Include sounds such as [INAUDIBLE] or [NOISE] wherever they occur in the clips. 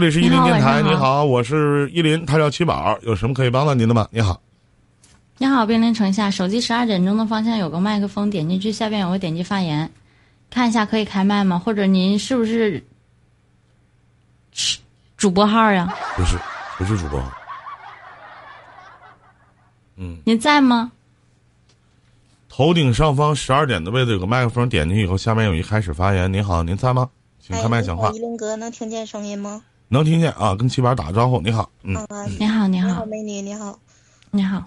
这里是伊林电台，你好你好，我是伊林，他叫七宝，有什么可以帮到您的吗？你好，你好，兵临城下，手机十二点钟的方向有个麦克风，点进去下边有个点击发言，看一下可以开麦吗？或者您是不是是主播号呀？不是，不是主播，嗯您在吗？头顶上方十二点的位置有个麦克风，点进去以后，下面有一开始发言。您好，您在吗？请开麦讲话哎，你好，一林哥能听见声音吗？能听见啊？跟七宝打个招呼。你好，嗯，啊，你好，你你好，美女，你好。你好。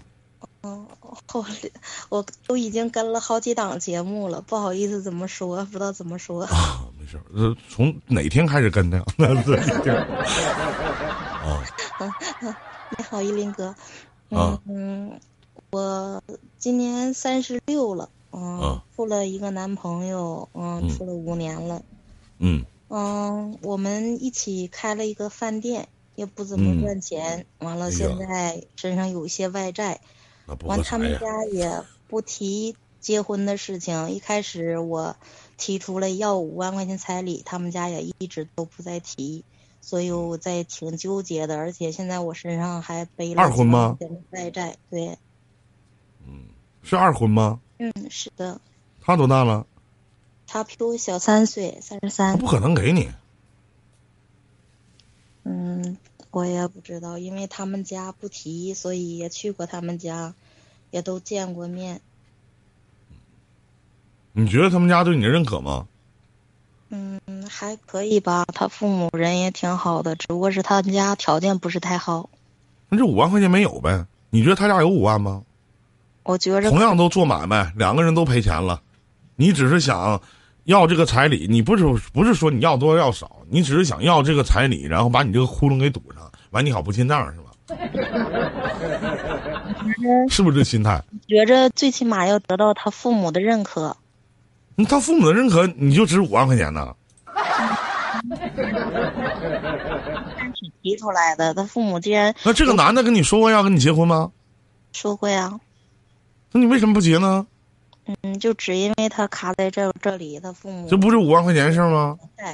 嗯，我 [LAUGHS] 我都已经跟了好几档节目了，不好意思怎么说，不知道怎么说。啊，没事儿。呃，从哪天开始跟的呀？[LAUGHS] 那是 [LAUGHS] 啊你好，依林哥。啊嗯嗯，我今年三十六了，嗯啊，处了一个男朋友，嗯，嗯处了五年了。嗯嗯，我们一起开了一个饭店，也不怎么嗯赚钱。完了，现在身上有一些外债。完。他们家也不提结婚的事情。一开始我提出了要五万块钱彩礼，他们家也一直都不再提，所以我在挺纠结的。而且现在我身上还背了二婚吗外债。对，嗯是二婚吗？嗯，是的，他多大了？他比我小三岁，三十三不。可能给你。嗯，我也不知道，因为他们家不提，所以也去过他们家，也都见过面。你觉得他们家对你认可吗？嗯，还可以吧。他父母人也挺好的，只不过是他们家条件不是太好。那这五万块钱没有呗？你觉得他家有五万吗？我觉着同样都做买卖，两个人都赔钱了，你只是想要这个彩礼，你不是不是说你要多要少，你只是想要这个彩礼，然后把你这个窟窿给堵上，完你好不欠账是吧？是不是这心态？觉着最起码要得到他父母的认可。你他父母的认可，你就值五万块钱呢？提出来的，他父母既然那这个男的跟你说过要跟你结婚吗？说过呀，那你为什么不结呢？嗯，就只因为他卡在这这里，他父母这不是五万块钱的事儿吗？对，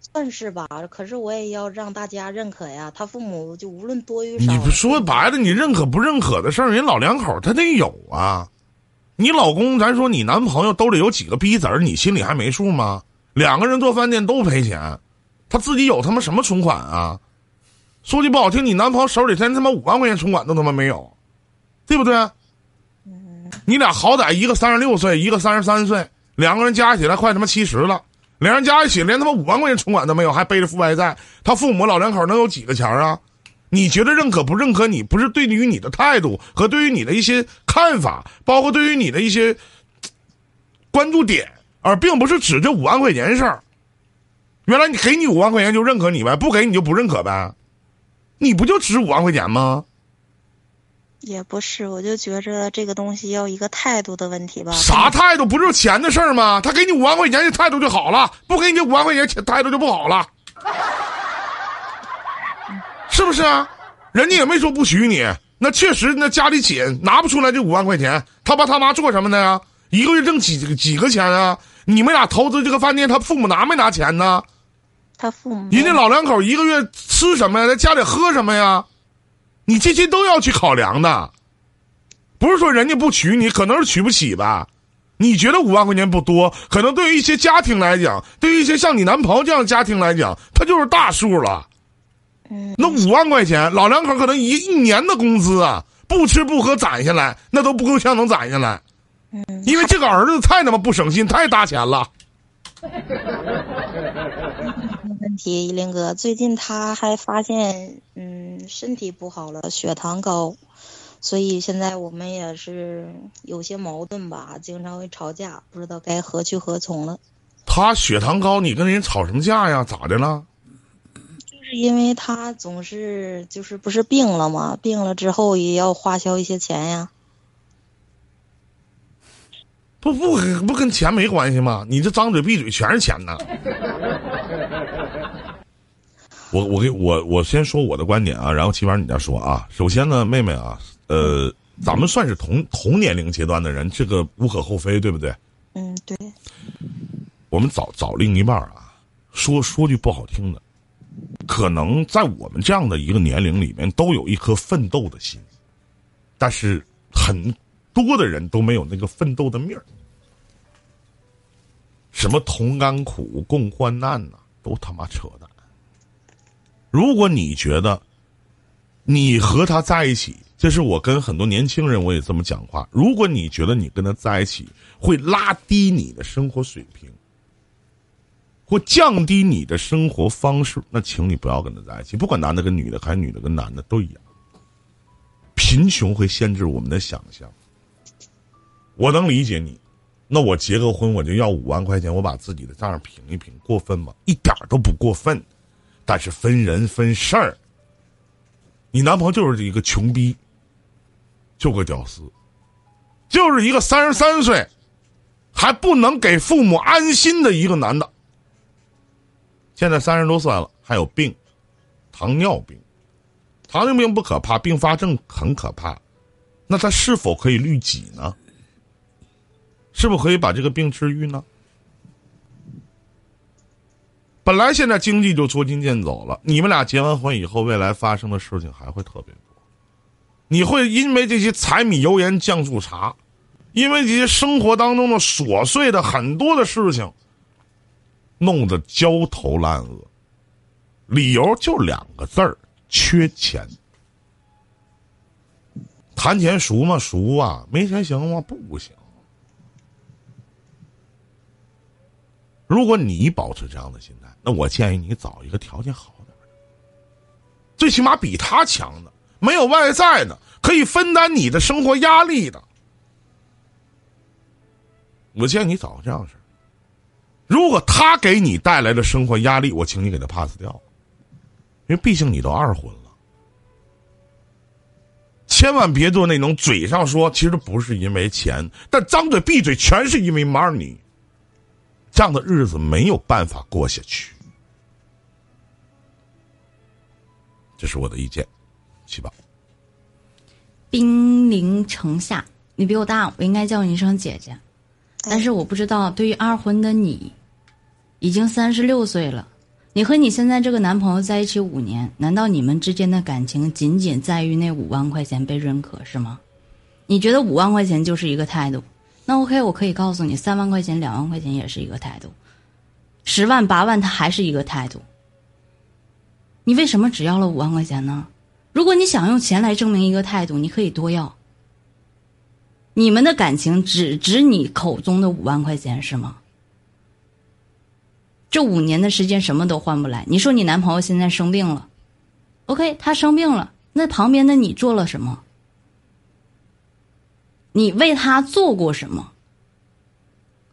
算是吧。可是我也要让大家认可呀，他父母就无论多与少，你不说白了，你认可不认可的事儿，人老两口他得有啊。你老公，咱说你男朋友兜里有几个逼子儿，你心里还没数吗？两个人做饭店都赔钱，他自己有他妈什么存款啊？说句不好听，你男朋友手里连他妈五万块钱存款都他妈没有，对不对？你俩好歹一个三十六岁，一个三十三岁，两个人加起来快他妈七十了，两人加一起连他妈五万块钱存款都没有，还背着负外债，他父母老两口能有几个钱啊？你觉得认可不认可你？不是对于你的态度和对于你的一些看法，包括对于你的一些关注点，而并不是指这五万块钱事儿。原来你给你五万块钱就认可你呗，不给你就不认可呗，你不就值五万块钱吗？也不是，我就觉着这个东西要一个态度的问题吧。啥态度？不就是钱的事儿吗？他给你五万块钱，这态度就好了；不给你这五万块钱，态度就不好了，是不是啊？人家也没说不许你，那确实那家里紧，拿不出来这五万块钱。他爸他妈做什么的呀？一个月挣几几个钱啊？你们俩投资这个饭店，他父母拿没拿钱呢？他父母人家老两口一个月吃什么呀？在家里喝什么呀？你这些都要去考量的，不是说人家不娶你，可能是娶不起吧？你觉得五万块钱不多，可能对于一些家庭来讲，对于一些像你男朋友这样的家庭来讲，他就是大数了。嗯，那五万块钱，老两口可能一一年的工资啊，不吃不喝攒下来，那都不够呛能攒下来。嗯，因为这个儿子太他妈不省心，太大钱了。[LAUGHS] 问题，依林哥，最近他还发现，嗯，身体不好了，血糖高，所以现在我们也是有些矛盾吧，经常会吵架，不知道该何去何从了。他血糖高，你跟人吵什么架呀？咋的了？就是因为他总是就是不是病了吗，病了之后也要花销一些钱呀。不不不跟钱没关系吗？你这张嘴闭嘴全是钱呐！我我给我我先说我的观点啊，然后起码你再说啊。首先呢，妹妹啊，呃，咱们算是同同年龄阶段的人，这个无可厚非，对不对？嗯，对，我们找找另一半儿啊，说说句不好听的，可能在我们这样的一个年龄里面，都有一颗奋斗的心，但是很多的人都没有那个奋斗的命儿。什么同甘苦、共患难呐，都他妈扯淡。如果你觉得你和他在一起，这是我跟很多年轻人我也这么讲话。如果你觉得你跟他在一起会拉低你的生活水平，或降低你的生活方式，那请你不要跟他在一起。不管男的跟女的，还是女的跟男的都一样。贫穷会限制我们的想象。我能理解你，那我结个婚我就要五万块钱，我把自己的账平一平，过分吗？一点都不过分。但是分人分事儿，你男朋友就是一个穷逼，就个屌丝，就是一个三十三岁还不能给父母安心的一个男的。现在三十多岁了，还有病，糖尿病，糖尿病不可怕，并发症很可怕。那他是否可以律己呢？是否可以把这个病治愈呢？本来现在经济就捉襟见肘了，你们俩结完婚以后，未来发生的事情还会特别多。你会因为这些柴米油盐酱醋茶，因为这些生活当中的琐碎的很多的事情，弄得焦头烂额。理由就两个字儿：缺钱。谈钱熟吗？熟啊！没钱行吗？不行。如果你保持这样的心态，那我建议你找一个条件好点的，最起码比他强的，没有外在的，可以分担你的生活压力的。我建议你找个这样的如果他给你带来的生活压力，我请你给他 pass 掉，因为毕竟你都二婚了。千万别做那种嘴上说其实不是因为钱，但张嘴闭嘴全是因为 money。这样的日子没有办法过下去，这是我的意见，七宝。兵临城下，你比我大，我应该叫你一声姐姐。但是我不知道，对于二婚的你，已经三十六岁了，你和你现在这个男朋友在一起五年，难道你们之间的感情仅仅在于那五万块钱被认可是吗？你觉得五万块钱就是一个态度？那 OK，我可以告诉你，三万块钱、两万块钱也是一个态度，十万、八万，它还是一个态度。你为什么只要了五万块钱呢？如果你想用钱来证明一个态度，你可以多要。你们的感情只值你口中的五万块钱是吗？这五年的时间什么都换不来。你说你男朋友现在生病了，OK，他生病了，那旁边的你做了什么？你为他做过什么？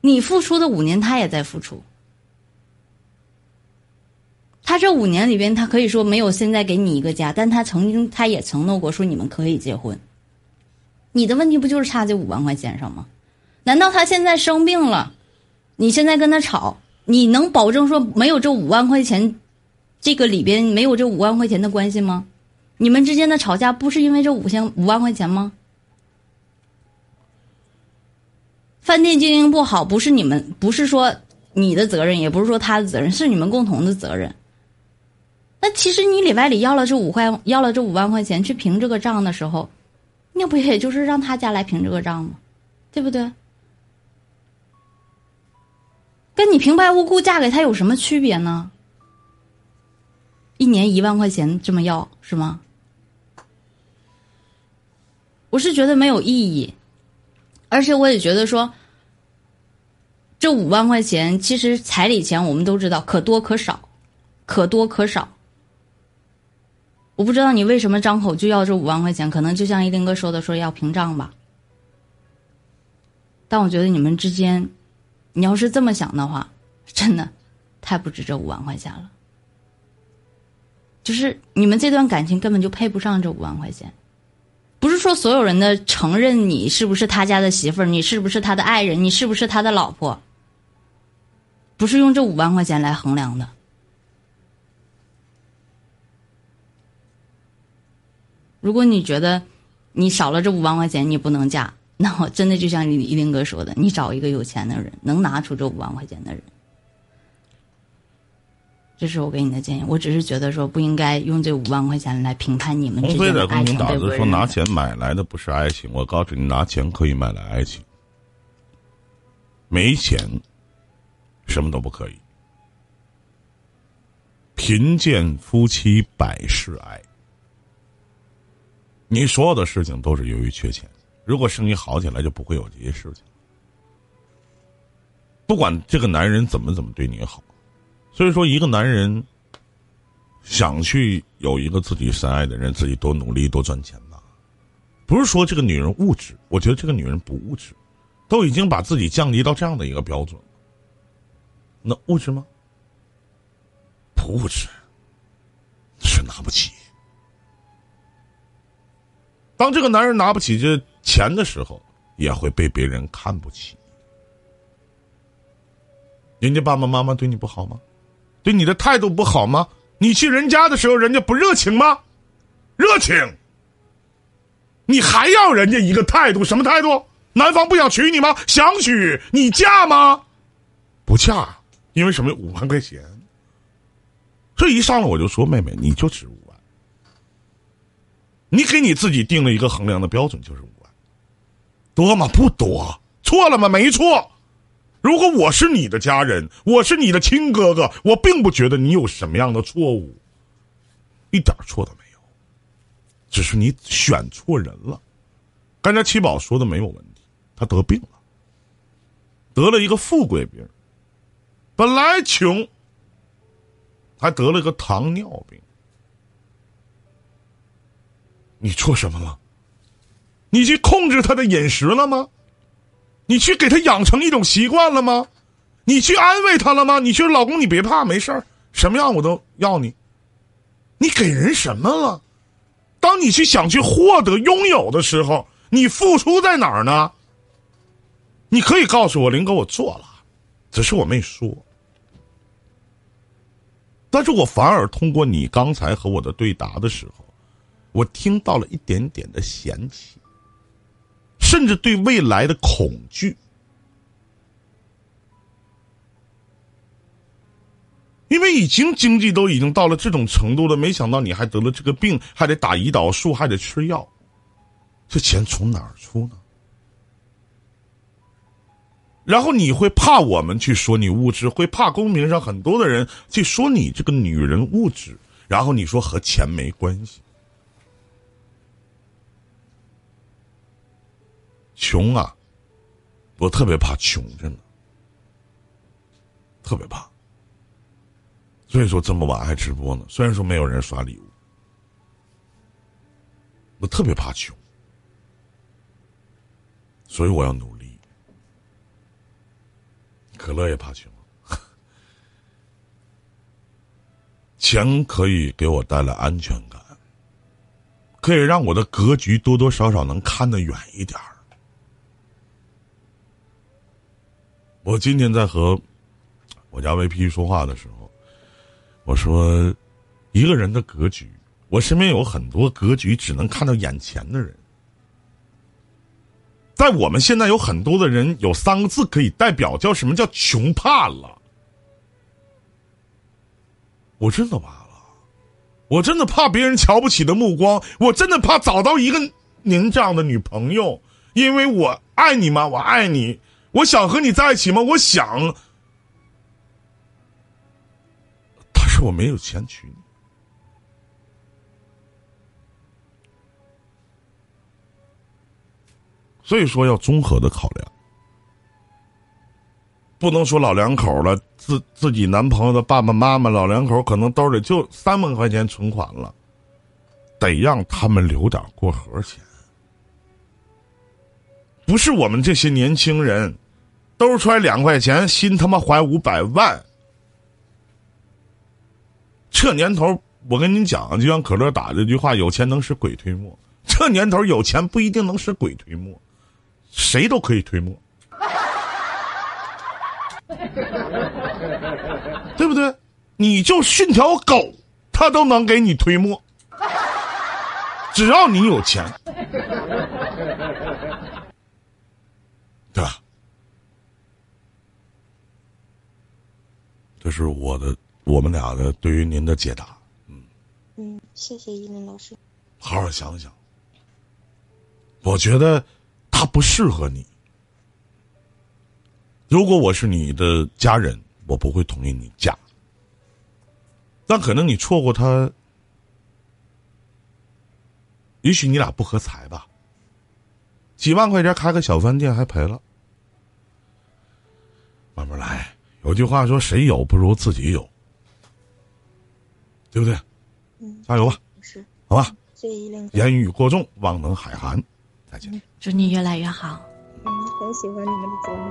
你付出的五年，他也在付出。他这五年里边，他可以说没有现在给你一个家，但他曾经他也承诺过说你们可以结婚。你的问题不就是差这五万块钱上吗？难道他现在生病了，你现在跟他吵，你能保证说没有这五万块钱，这个里边没有这五万块钱的关系吗？你们之间的吵架不是因为这五千五万块钱吗？饭店经营不好，不是你们，不是说你的责任，也不是说他的责任，是你们共同的责任。那其实你里外里要了这五块，要了这五万块钱去平这个账的时候，那不也就是让他家来平这个账吗？对不对？跟你平白无故嫁给他有什么区别呢？一年一万块钱这么要是吗？我是觉得没有意义。而且我也觉得说，这五万块钱其实彩礼钱我们都知道可多可少，可多可少。我不知道你为什么张口就要这五万块钱，可能就像一丁哥说的，说要平账吧。但我觉得你们之间，你要是这么想的话，真的太不值这五万块钱了。就是你们这段感情根本就配不上这五万块钱。不是说所有人的承认你是不是他家的媳妇儿，你是不是他的爱人，你是不是他的老婆，不是用这五万块钱来衡量的。如果你觉得你少了这五万块钱你不能嫁，那我真的就像李一林哥说的，你找一个有钱的人，能拿出这五万块钱的人。这是我给你的建议。我只是觉得说不应该用这五万块钱来评判你们之间的爱情，在跟你打对不对？字说拿钱买来的不是爱情，我告诉你，拿钱可以买来爱情，没钱什么都不可以。贫贱夫妻百事哀，你所有的事情都是由于缺钱。如果生意好起来，就不会有这些事情。不管这个男人怎么怎么对你好，所以说一个男人想去有一个自己深爱的人，自己多努力多赚钱吧。不是说这个女人物质，我觉得这个女人不物质，都已经把自己降低到这样的一个标准了。那物质吗？不物质，是拿不起。当这个男人拿不起这钱的时候，也会被别人看不起。人家爸爸妈妈对你不好吗？对你的态度不好吗？你去人家的时候，人家不热情吗？热情。你还要人家一个态度？什么态度？男方不想娶你吗？想娶，你嫁吗？不嫁，因为什么？五万块钱。这一上来我就说，妹妹，你就值五万。你给你自己定了一个衡量的标准，就是五万，多吗？不多，错了吗？没错。如果我是你的家人，我是你的亲哥哥，我并不觉得你有什么样的错误，一点错都没有，只是你选错人了。刚才七宝说的没有问题，他得病了，得了一个富贵病，本来穷，还得了个糖尿病。你做什么了？你去控制他的饮食了吗？你去给他养成一种习惯了吗？你去安慰他了吗？你去老公，你别怕，没事儿，什么样我都要你。你给人什么了？当你去想去获得拥有的时候，你付出在哪儿呢？你可以告诉我，林哥，我做了，只是我没说。但是我反而通过你刚才和我的对答的时候，我听到了一点点的嫌弃。甚至对未来的恐惧，因为已经经济都已经到了这种程度了，没想到你还得了这个病，还得打胰岛素，还得吃药，这钱从哪儿出呢？然后你会怕我们去说你物质，会怕公屏上很多的人去说你这个女人物质，然后你说和钱没关系。穷啊，我特别怕穷，真的，特别怕。所以说这么晚还直播呢，虽然说没有人刷礼物，我特别怕穷，所以我要努力。可乐也怕穷，[LAUGHS] 钱可以给我带来安全感，可以让我的格局多多少少能看得远一点儿。我今天在和我家 VP 说话的时候，我说，一个人的格局，我身边有很多格局只能看到眼前的人。在我们现在有很多的人有三个字可以代表，叫什么叫穷怕了。我真的怕了，我真的怕别人瞧不起的目光，我真的怕找到一个您这样的女朋友，因为我爱你吗？我爱你。我想和你在一起吗？我想，但是我没有钱娶你，所以说要综合的考量，不能说老两口了，自自己男朋友的爸爸妈妈，老两口可能兜里就三万块钱存款了，得让他们留点过河钱。不是我们这些年轻人，兜揣两块钱，心他妈怀五百万。这年头，我跟您讲，就像可乐打这句话：“有钱能使鬼推磨。”这年头，有钱不一定能使鬼推磨，谁都可以推磨，[LAUGHS] 对不对？你就训条狗，他都能给你推磨，只要你有钱。对吧？这是我的我们俩的对于您的解答，嗯嗯，谢谢依林老师。好好想想。我觉得他不适合你。如果我是你的家人，我不会同意你嫁。但可能你错过他，也许你俩不合财吧。几万块钱开个小饭店还赔了，慢慢来。有句话说：“谁有不如自己有。”对不对？嗯，加油吧，是，好吧。谢谢依林哥。言语过重，望能海涵。再见。祝你越来越好。嗯，很喜欢你们的节目。